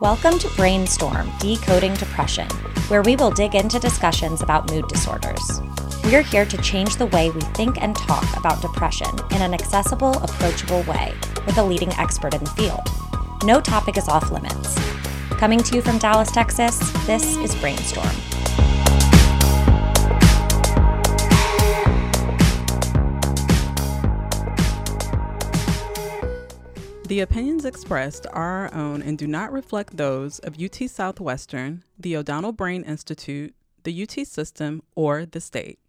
Welcome to Brainstorm Decoding Depression, where we will dig into discussions about mood disorders. We're here to change the way we think and talk about depression in an accessible, approachable way with a leading expert in the field. No topic is off limits. Coming to you from Dallas, Texas, this is Brainstorm. The opinions expressed are our own and do not reflect those of UT Southwestern, the O'Donnell Brain Institute, the UT system, or the state.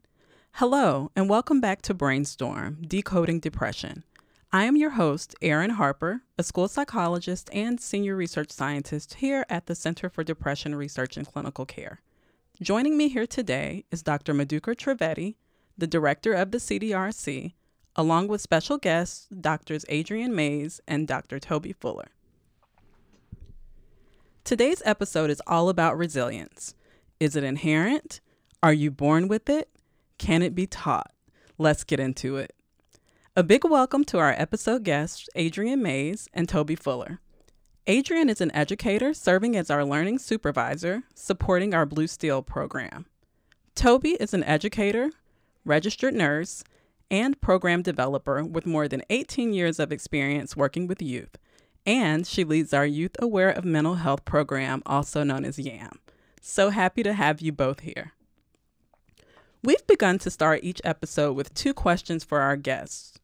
Hello, and welcome back to Brainstorm Decoding Depression. I am your host, Erin Harper, a school psychologist and senior research scientist here at the Center for Depression Research and Clinical Care. Joining me here today is Dr. Madhukar Trivedi, the director of the CDRC, along with special guests Doctors Adrienne Mays and Dr. Tobi Fuller. Today's episode is all about resilience. Is it inherent? Are you born with it? Can it be taught? Let's get into it. A big welcome to our episode guests, Adrienne Mays and Tobi Fuller. Adrienne is an educator serving as our learning supervisor, supporting our Blue Steel program. Tobi is an educator, registered nurse, and program developer with more than 18 years of experience working with youth. And she leads our Youth Aware of Mental Health program, also known as YAM. So happy to have you both here. We've begun to start each episode with two questions for our guests.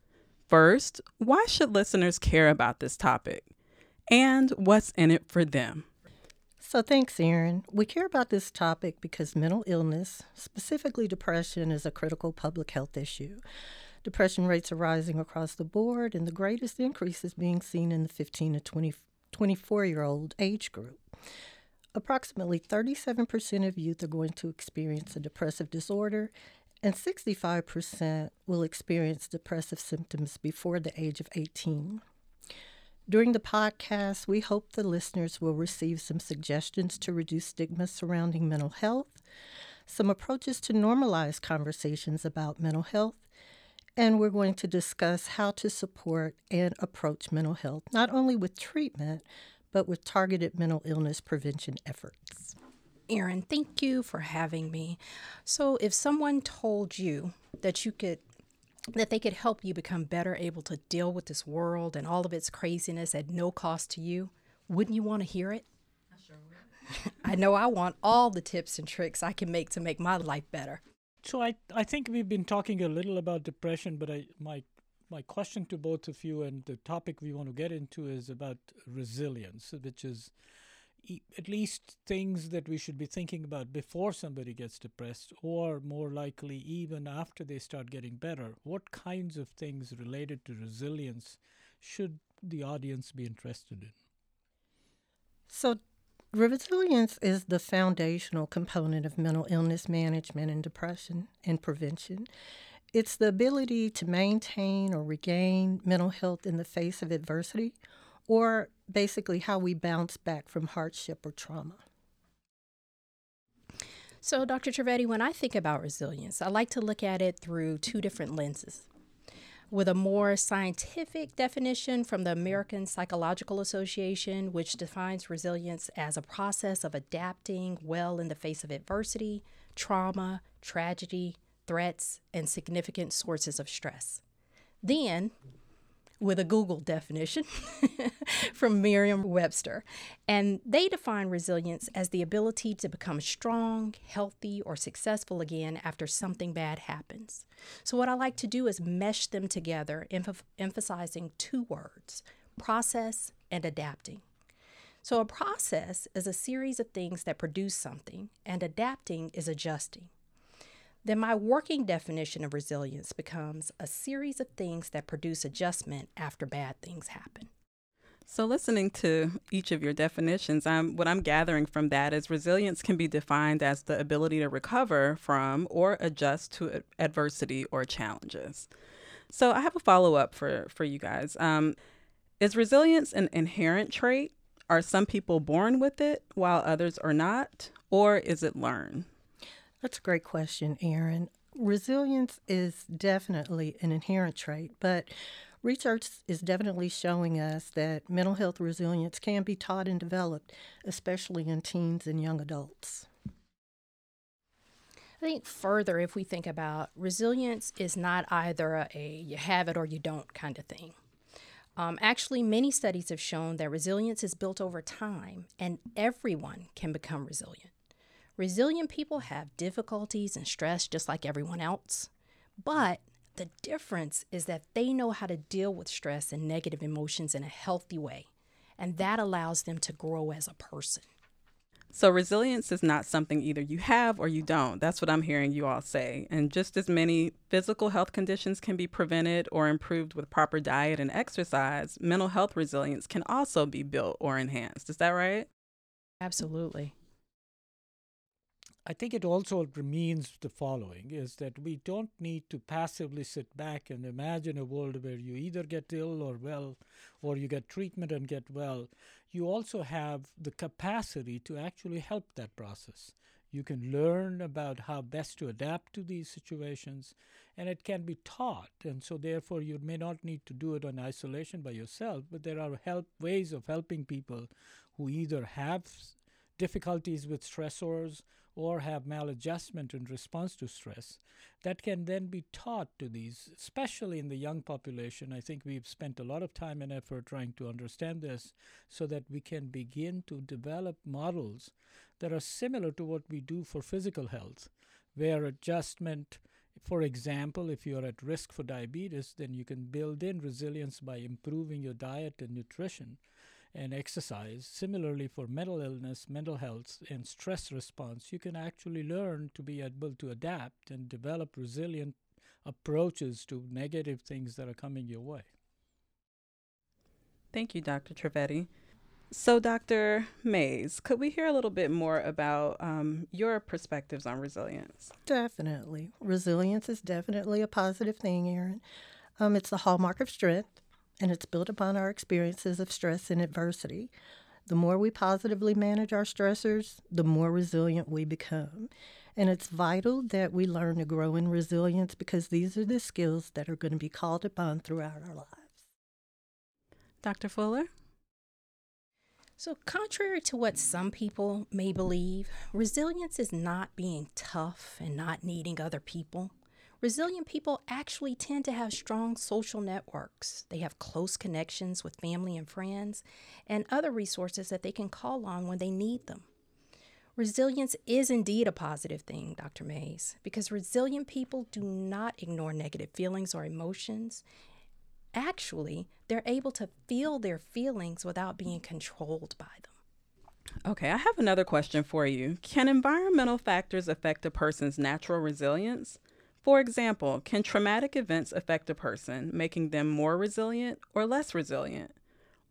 First, why should listeners care about this topic? And what's in it for them? So, thanks, Erin. We care about this topic because mental illness, specifically depression, is a critical public health issue. Depression rates are rising across the board, and the greatest increase is being seen in the 15 to 20, 24 year old age group. Approximately 37% of youth are going to experience a depressive disorder, and 65% will experience depressive symptoms before the age of 18. During the podcast, we hope the listeners will receive some suggestions to reduce stigma surrounding mental health, some approaches to normalize conversations about mental health, and we're going to discuss how to support and approach mental health, not only with treatment, but with targeted mental illness prevention efforts. Erin, thank you for having me. So, if someone told you that you could that they could help you become better able to deal with this world and all of its craziness at no cost to you, wouldn't you want to hear it? I sure would. I know I want all the tips and tricks I can make to make my life better. So I, I think we've been talking a little about depression, but I my my question to both of you and the topic we want to get into is about resilience, which is at least things that we should be thinking about before somebody gets depressed, or more likely even after they start getting better. What kinds of things related to resilience should the audience be interested in? So, resilience is the foundational component of mental illness management and depression and prevention. It's the ability to maintain or regain mental health in the face of adversity or basically how we bounce back from hardship or trauma. So, Dr. Trivedi, when I think about resilience, I like to look at it through two different lenses. With a more scientific definition from the American Psychological Association, which defines resilience as a process of adapting well in the face of adversity, trauma, tragedy, threats, and significant sources of stress. Then, with a Google definition from Merriam Webster. And they define resilience as the ability to become strong, healthy, or successful again after something bad happens. So, what I like to do is mesh them together, emph- emphasizing two words process and adapting. So, a process is a series of things that produce something, and adapting is adjusting then my working definition of resilience becomes a series of things that produce adjustment after bad things happen. So, listening to each of your definitions, I'm, what I'm gathering from that is resilience can be defined as the ability to recover from or adjust to adversity or challenges. So, I have a follow up for, for you guys. Um, is resilience an inherent trait? Are some people born with it while others are not? Or is it learned? That's a great question, Erin. Resilience is definitely an inherent trait, but research is definitely showing us that mental health resilience can be taught and developed, especially in teens and young adults. I think further, if we think about resilience, is not either a, a you have it or you don't kind of thing. Um, actually, many studies have shown that resilience is built over time, and everyone can become resilient. Resilient people have difficulties and stress just like everyone else, but the difference is that they know how to deal with stress and negative emotions in a healthy way, and that allows them to grow as a person. So, resilience is not something either you have or you don't. That's what I'm hearing you all say. And just as many physical health conditions can be prevented or improved with proper diet and exercise, mental health resilience can also be built or enhanced. Is that right? Absolutely. I think it also means the following is that we don't need to passively sit back and imagine a world where you either get ill or well, or you get treatment and get well. You also have the capacity to actually help that process. You can learn about how best to adapt to these situations, and it can be taught. And so, therefore, you may not need to do it in isolation by yourself, but there are help ways of helping people who either have difficulties with stressors or have maladjustment in response to stress that can then be taught to these, especially in the young population. I think we've spent a lot of time and effort trying to understand this so that we can begin to develop models that are similar to what we do for physical health, where adjustment, for example, if you're at risk for diabetes, then you can build in resilience by improving your diet and nutrition and exercise. Similarly, for mental illness, mental health, and stress response, you can actually learn to be able to adapt and develop resilient approaches to negative things that are coming your way. Thank you, Dr. Trivedi. So, Dr. Mays, could we hear a little bit more about um, your perspectives on resilience? Definitely. Resilience is definitely a positive thing, Erin. Um, it's the hallmark of strength and it's built upon our experiences of stress and adversity. The more we positively manage our stressors, the more resilient we become. And it's vital that we learn to grow in resilience because these are the skills that are going to be called upon throughout our lives. Dr. Fuller? So, contrary to what some people may believe, resilience is not being tough and not needing other people. Resilient people actually tend to have strong social networks. They have close connections with family and friends and other resources that they can call on when they need them. Resilience is indeed a positive thing, Dr. Mays, because resilient people do not ignore negative feelings or emotions. Actually, they're able to feel their feelings without being controlled by them. Okay, I have another question for you. Can environmental factors affect a person's natural resilience? For example, can traumatic events affect a person, making them more resilient or less resilient?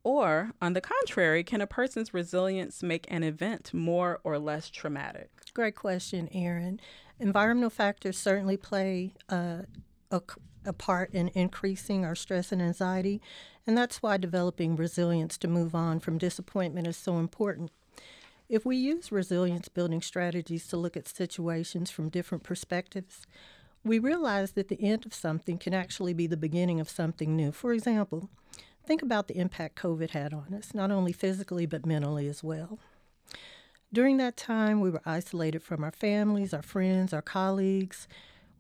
Or, on the contrary, can a person's resilience make an event more or less traumatic? Great question, Erin. Environmental factors certainly play uh, a, a part in increasing our stress and anxiety, and that's why developing resilience to move on from disappointment is so important. If we use resilience building strategies to look at situations from different perspectives, we realize that the end of something can actually be the beginning of something new. For example, think about the impact COVID had on us, not only physically but mentally as well. During that time, we were isolated from our families, our friends, our colleagues.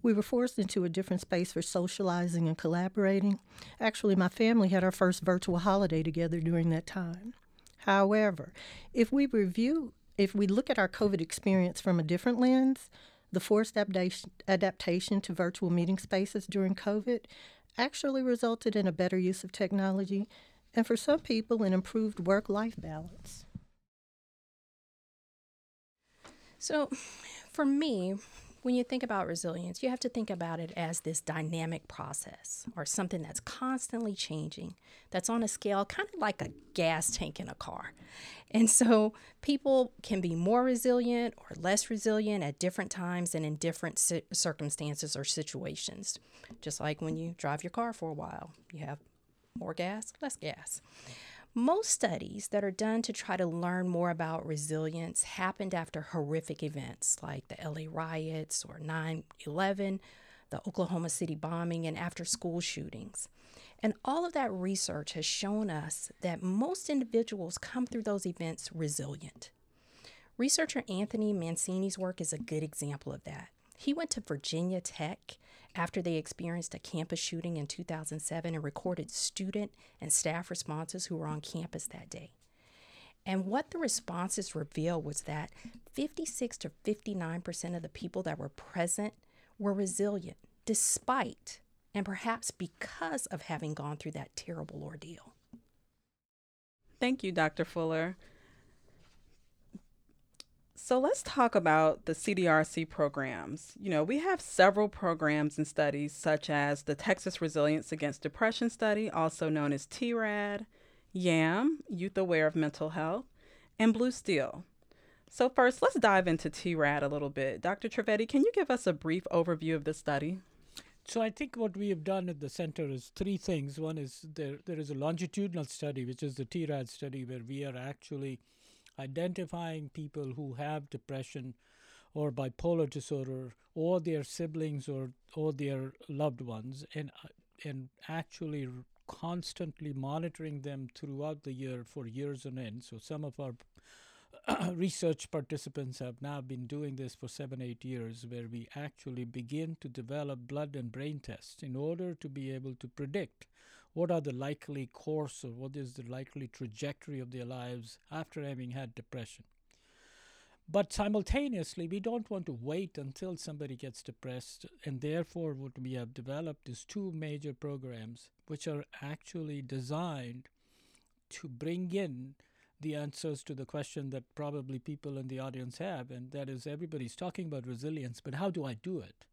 We were forced into a different space for socializing and collaborating. Actually, my family had our first virtual holiday together during that time. However, if we review, if we look at our COVID experience from a different lens, the forced adaptation to virtual meeting spaces during COVID actually resulted in a better use of technology and for some people, an improved work life balance. So, for me, when you think about resilience, you have to think about it as this dynamic process or something that's constantly changing, that's on a scale kind of like a gas tank in a car. And so people can be more resilient or less resilient at different times and in different circumstances or situations. Just like when you drive your car for a while, you have more gas, less gas. Most studies that are done to try to learn more about resilience happened after horrific events like the LA riots or 9 11 the Oklahoma City bombing, and after school shootings. And all of that research has shown us that most individuals come through those events resilient. Researcher Anthony Mancini's work is a good example of that. He went to Virginia Tech after they experienced a campus shooting in 2007 and recorded student and staff responses who were on campus that day. And what the responses revealed was that 56 to 59% of the people that were present were resilient, despite and perhaps because of having gone through that terrible ordeal. Thank you, Dr. Fuller. So let's talk about the CDRC programs. You know, we have several programs and studies, such as the Texas Resilience Against Depression Study, also known as TRAD, YAM, Youth Aware of Mental Health, and Blue Steel. So, first, let's dive into TRAD a little bit. Dr. Trivedi, can you give us a brief overview of the study? So I think what we have done at the center is three things. One is there there is a longitudinal study, which is the TRAD study, where we are actually identifying people who have depression or bipolar disorder or their siblings or or their loved ones and and actually constantly monitoring them throughout the year for years on end. So some of our research participants have now been doing this for seven, eight years, where we actually begin to develop blood and brain tests in order to be able to predict what are the likely course or what is the likely trajectory of their lives after having had depression. But simultaneously, we don't want to wait until somebody gets depressed, and therefore, what we have developed is two major programs which are actually designed to bring in the answers to the question that probably people in the audience have, and that is everybody's talking about resilience, but how do I do it?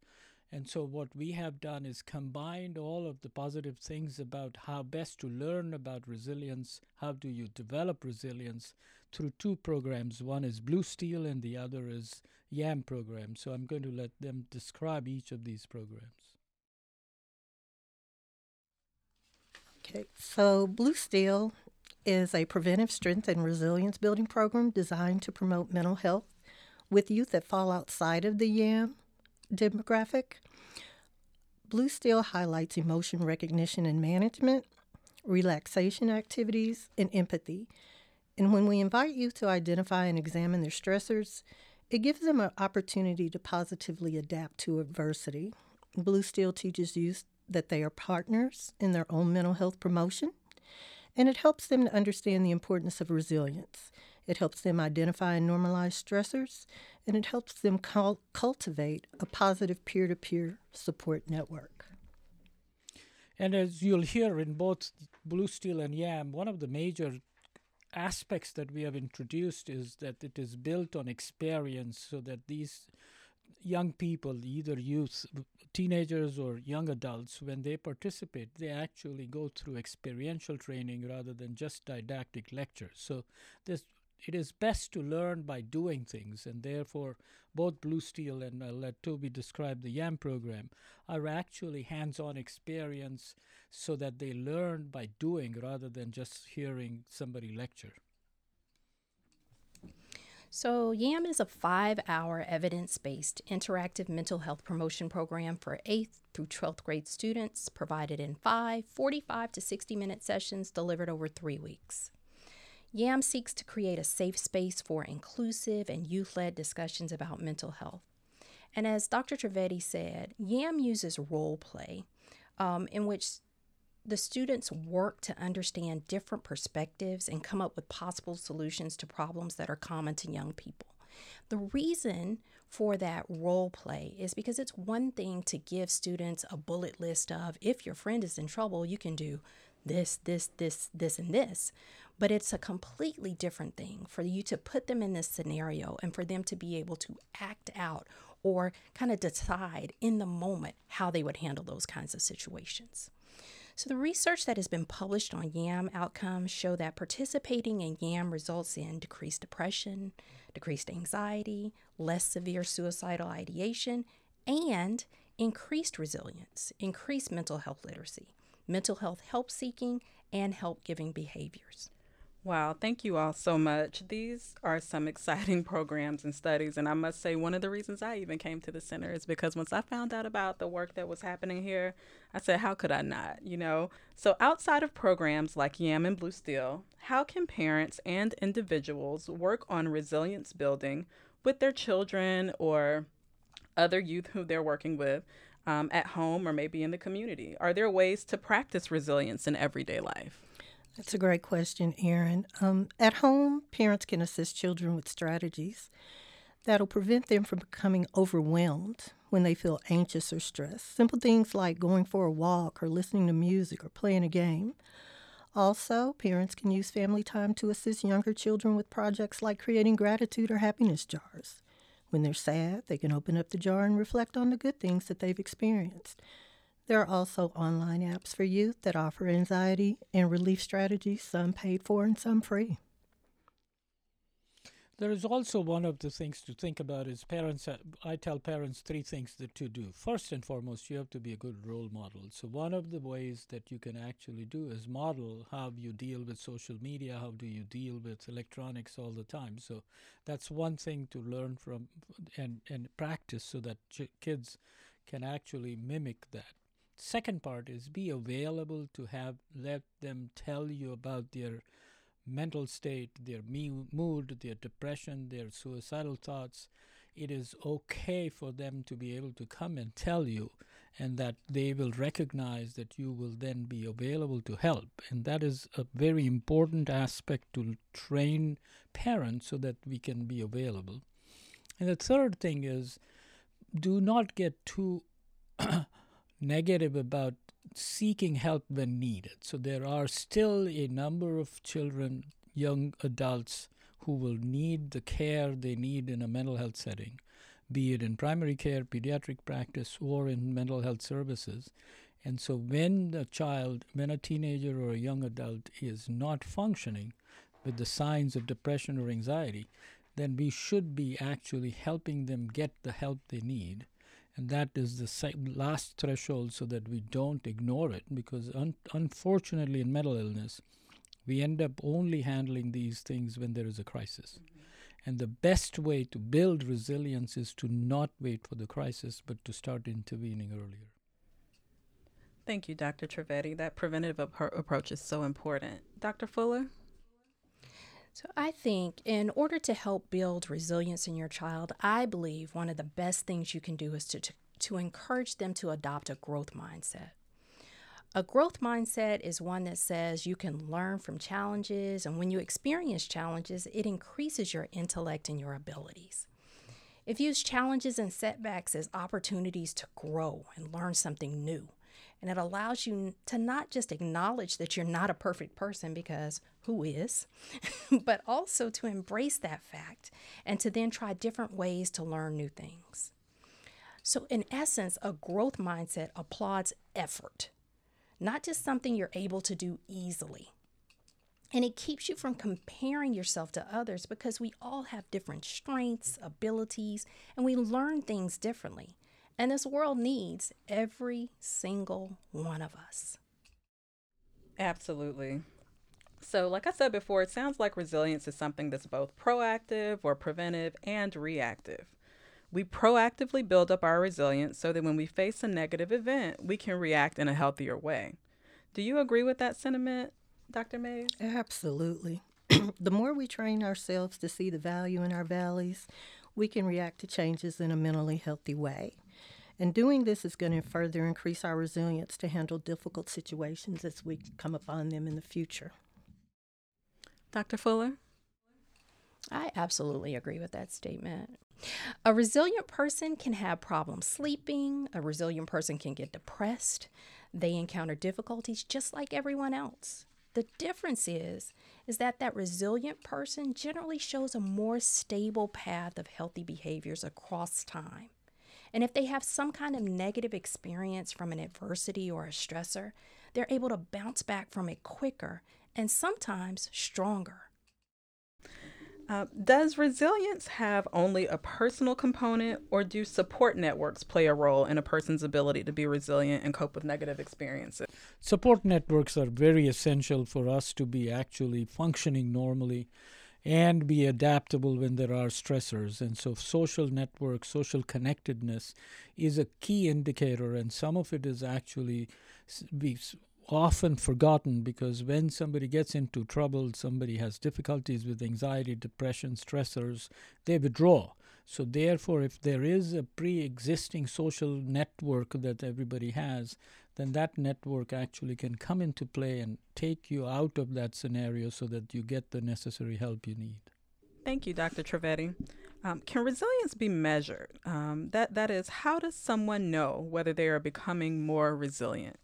And so, what we have done is combined all of the positive things about how best to learn about resilience, how do you develop resilience through two programs. One is Blue Steel, and the other is YAM program. So, I'm going to let them describe each of these programs. Okay, so Blue Steel is a preventive strength and resilience building program designed to promote mental health with youth that fall outside of the YAM demographic. Blue Steel highlights emotion recognition and management, relaxation activities, and empathy. And when we invite youth to identify and examine their stressors, it gives them an opportunity to positively adapt to adversity. Blue Steel teaches youth that they are partners in their own mental health promotion, and it helps them to understand the importance of resilience. It helps them identify and normalize stressors, and it helps them cul- cultivate a positive peer to peer support network. And as you'll hear in both Blue Steel and YAM, one of the major aspects that we have introduced is that it is built on experience so that these young people, either youth, teenagers, or young adults, when they participate, they actually go through experiential training rather than just didactic lectures. So this it is best to learn by doing things, and therefore, both Blue Steel and I'll let Tobi describe the YAM program are actually hands on experience so that they learn by doing rather than just hearing somebody lecture. So, YAM is a five hour evidence based interactive mental health promotion program for 8th through 12th grade students, provided in five 45 to 60 minute sessions delivered over three weeks. YAM seeks to create a safe space for inclusive and youth led discussions about mental health. And as Dr. Trivedi said, YAM uses role play um, in which the students work to understand different perspectives and come up with possible solutions to problems that are common to young people. The reason for that role play is because it's one thing to give students a bullet list of if your friend is in trouble, you can do this, this, this, this, and this. But it's a completely different thing for you to put them in this scenario and for them to be able to act out or kind of decide in the moment how they would handle those kinds of situations. So, the research that has been published on YAM outcomes show that participating in YAM results in decreased depression, decreased anxiety, less severe suicidal ideation, and increased resilience, increased mental health literacy, mental health help seeking, and help giving behaviors. Wow, thank you all so much. These are some exciting programs and studies. And I must say, one of the reasons I even came to the center is because once I found out about the work that was happening here, I said, how could I not? You know? So, outside of programs like YAM and Blue Steel, how can parents and individuals work on resilience building with their children or other youth who they're working with um, at home or maybe in the community? Are there ways to practice resilience in everyday life? That's a great question, Erin. Um, at home, parents can assist children with strategies that'll prevent them from becoming overwhelmed when they feel anxious or stressed. Simple things like going for a walk or listening to music or playing a game. Also, parents can use family time to assist younger children with projects like creating gratitude or happiness jars. When they're sad, they can open up the jar and reflect on the good things that they've experienced. There are also online apps for youth that offer anxiety and relief strategies, some paid for and some free. There is also one of the things to think about is parents. Uh, I tell parents three things that to do. First and foremost, you have to be a good role model. So one of the ways that you can actually do is model how you deal with social media, how do you deal with electronics all the time. So that's one thing to learn from and and practice so that ch- kids can actually mimic that. Second part is be available to have let them tell you about their mental state, their mood, their depression, their suicidal thoughts. It is okay for them to be able to come and tell you, and that they will recognize that you will then be available to help. And that is a very important aspect to train parents so that we can be available. And the third thing is do not get too negative about seeking help when needed. So there are still a number of children, young adults, who will need the care they need in a mental health setting, be it in primary care, pediatric practice, or in mental health services. And so when a child, when a teenager or a young adult is not functioning with the signs of depression or anxiety, then we should be actually helping them get the help they need and that is the last threshold so that we don't ignore it because un- unfortunately in mental illness we end up only handling these things when there is a crisis. Mm-hmm. and the best way to build resilience is to not wait for the crisis but to start intervening earlier. Thank you dr trivedi that preventive ap- approach is so important. Dr fuller so, I think in order to help build resilience in your child, I believe one of the best things you can do is to, to, to encourage them to adopt a growth mindset. A growth mindset is one that says you can learn from challenges, and when you experience challenges, it increases your intellect and your abilities. It views challenges and setbacks as opportunities to grow and learn something new. And it allows you to not just acknowledge that you're not a perfect person because who is, but also to embrace that fact and to then try different ways to learn new things. So, in essence, a growth mindset applauds effort, not just something you're able to do easily. And it keeps you from comparing yourself to others because we all have different strengths, abilities, and we learn things differently. And this world needs every single one of us. Absolutely. So, like I said before, it sounds like resilience is something that's both proactive or preventive and reactive. We proactively build up our resilience so that when we face a negative event, we can react in a healthier way. Do you agree with that sentiment, Dr. Mays? Absolutely. the more we train ourselves to see the value in our valleys, we can react to changes in a mentally healthy way. And doing this is going to further increase our resilience to handle difficult situations as we come upon them in the future. Dr. Fuller? I absolutely agree with that statement. A resilient person can have problems sleeping, a resilient person can get depressed. They encounter difficulties just like everyone else. The difference is is that that resilient person generally shows a more stable path of healthy behaviors across time. And if they have some kind of negative experience from an adversity or a stressor, they're able to bounce back from it quicker and sometimes stronger. Uh, does resilience have only a personal component, or do support networks play a role in a person's ability to be resilient and cope with negative experiences? Support networks are very essential for us to be actually functioning normally and be adaptable when there are stressors. And so, social network, social connectedness is a key indicator, and some of it is actually often forgotten because when somebody gets into trouble, somebody has difficulties with anxiety, depression, stressors, they withdraw. So, therefore, if there is a pre existing social network that everybody has, then that network actually can come into play and take you out of that scenario so that you get the necessary help you need. Thank you, Dr. Trivedi. Um, can resilience be measured? Um, that that is, how does someone know whether they are becoming more resilient?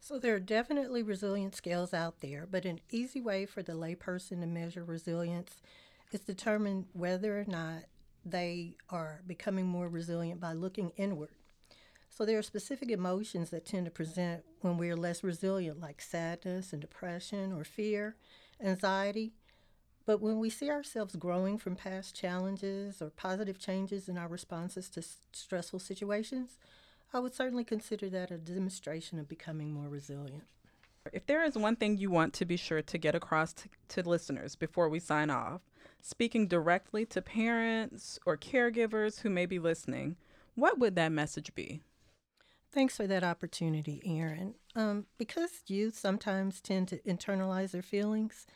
So there are definitely resilience scales out there, but an easy way for the layperson to measure resilience is determine whether or not they are becoming more resilient by looking inward. So there are specific emotions that tend to present when we are less resilient, like sadness and depression or fear, anxiety. But when we see ourselves growing from past challenges or positive changes in our responses to s- stressful situations, I would certainly consider that a demonstration of becoming more resilient. If there is one thing you want to be sure to get across to, to listeners before we sign off, speaking directly to parents or caregivers who may be listening, what would that message be? Thanks for that opportunity, Erin. Um, because youth sometimes tend to internalize their feelings,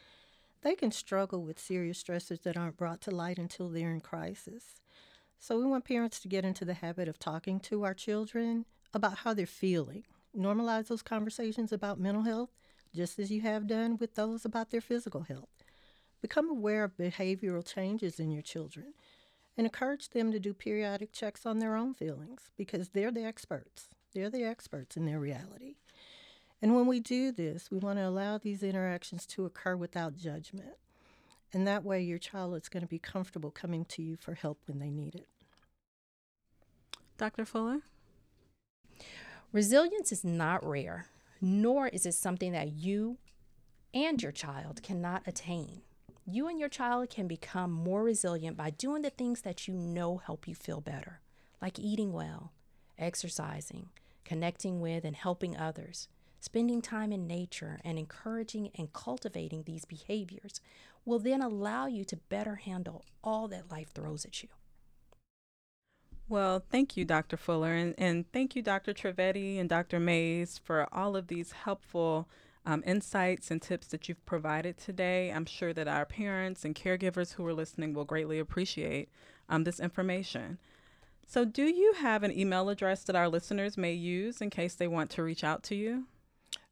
they can struggle with serious stressors that aren't brought to light until they're in crisis. So we want parents to get into the habit of talking to our children about how they're feeling. Normalize those conversations about mental health, just as you have done with those about their physical health. Become aware of behavioral changes in your children and encourage them to do periodic checks on their own feelings because they're the experts. They're the experts in their reality. And when we do this, we want to allow these interactions to occur without judgment. And that way, your child is going to be comfortable coming to you for help when they need it. Dr. Fuller? Resilience is not rare, nor is it something that you and your child cannot attain. You and your child can become more resilient by doing the things that you know help you feel better, like eating well, exercising, connecting with and helping others, spending time in nature, and encouraging and cultivating these behaviors will then allow you to better handle all that life throws at you. Well, thank you, Dr. Fuller, and, and thank you, Dr. Trivedi and Dr. Mays, for all of these helpful um, insights and tips that you've provided today. I'm sure that our parents and caregivers who are listening will greatly appreciate um, this information. So, do you have an email address that our listeners may use in case they want to reach out to you?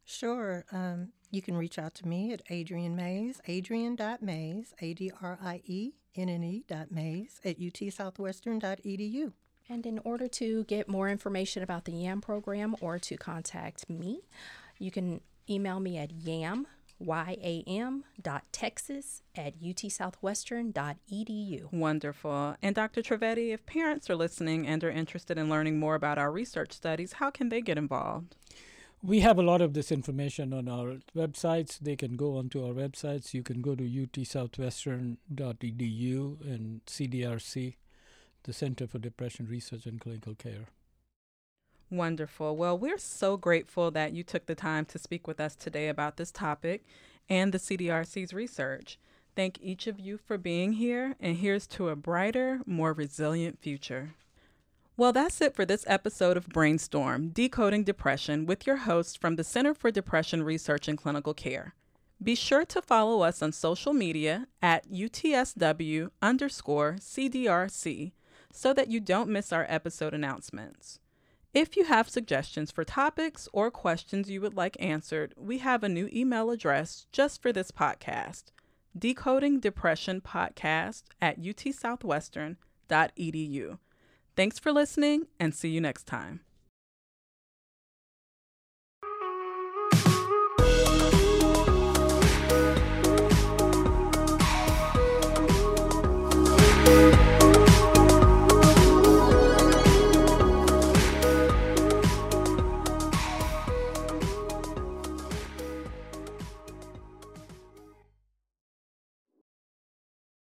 Sure. Um, you can reach out to me at Adrienne Mays, adrienne.mays, A-D-R-I-E-N-N-E dot mays at utsouthwestern.edu. And in order to get more information about the YAM program or to contact me, you can email me at yam, Y-A-M dot Texas at utsouthwestern.edu. Wonderful. And Dr. Trivedi, if parents are listening and are interested in learning more about our research studies, how can they get involved? We have a lot of this information on our websites. They can go onto our websites. You can go to utsouthwestern.edu and CDRC, the Center for Depression Research and Clinical Care. Wonderful. Well, we're so grateful that you took the time to speak with us today about this topic and the CDRC's research. Thank each of you for being here, and here's to a brighter, more resilient future. Well, that's it for this episode of Brainstorm Decoding Depression with your host from the Center for Depression Research and Clinical Care. Be sure to follow us on social media at UTSW underscore CDRC so that you don't miss our episode announcements. If you have suggestions for topics or questions you would like answered, we have a new email address just for this podcast decoding depression podcast at utsouthwestern.edu. Thanks for listening and see you next time.